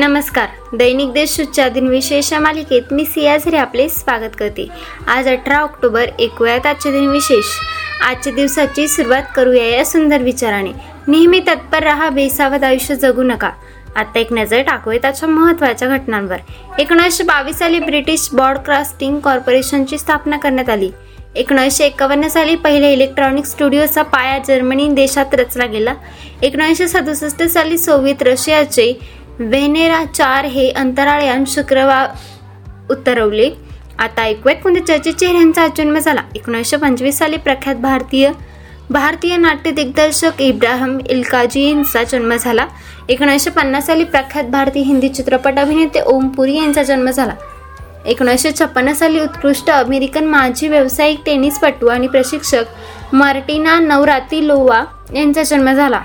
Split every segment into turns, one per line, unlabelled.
नमस्कार. दैनिक देशच्या दिनविशेष या मालिकेत मी सियाझरी आपले स्वागत करते. आज अठरा ऑक्टोबर ऐकूयात आजचे दिनविशेष आजच्या दिवसाची सुरुवात करूया या सुंदर विचाराने. नेहमी तत्पर राहा बेसावत आयुष्य जगू नका. आता एक नजर टाकूया त्याच्या महत्त्वाच्या घटनांवर. एकोणीसशे बावीस साली ब्रिटिश ब्रॉडकास्टिंग कॉर्पोरेशनची स्थापना करण्यात आली. एकोणीसशे एकावन्न साली पहिले इलेक्ट्रॉनिक स्टुडिओचा पाया जर्मनी देशात रचला गेला. एकोणीसशे सदुसष्ट साली सोव्हिएत रशियाचे व्हेनेरा चार हे अंतराळयान शुक्रवार उतरवले. आता ऐकूयात कोणत्या चर्चित चेहऱ्यांचा जन्म झाला एकोणीसशे पंचवीस साली प्रख्यात भारतीय भारतीय नाट्य दिग्दर्शक इब्राहिम इल्काजी यांचा जन्म झाला. एकोणीसशे पन्नास साली प्रख्यात भारतीय हिंदी चित्रपट अभिनेते ओम पुरी यांचा जन्म झाला. एकोणीसशे छप्पन्न साली उत्कृष्ट अमेरिकन माजी व्यावसायिक टेनिसपटू आणि प्रशिक्षक मार्टिना नवरातिलोवा यांचा जन्म झाला.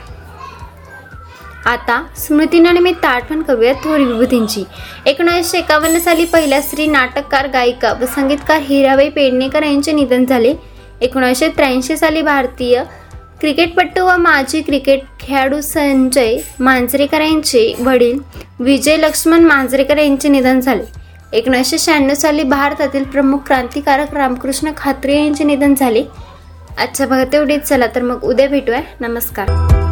आता स्मृतीनिमित्त आठवण करूया थोर विभूतींची. एकोणीसशे एकावन्न साली पहिल्या स्त्री नाटककार गायिका व संगीतकार हिराबाई पेडणेकर यांचे निधन झाले. एकोणीसशे त्र्याऐंशी साली भारतीय क्रिकेटपटू व माजी क्रिकेट खेळाडू संजय मांजरेकर यांचे वडील विजय लक्ष्मण मांजरेकर यांचे निधन झाले. एकोणीसशे शहाण्णव साली भारतातील प्रमुख क्रांतिकारक रामकृष्ण खात्रे यांचे निधन झाले. आजच्या भागात एवढीच चला तर मग उद्या भेटूया. नमस्कार.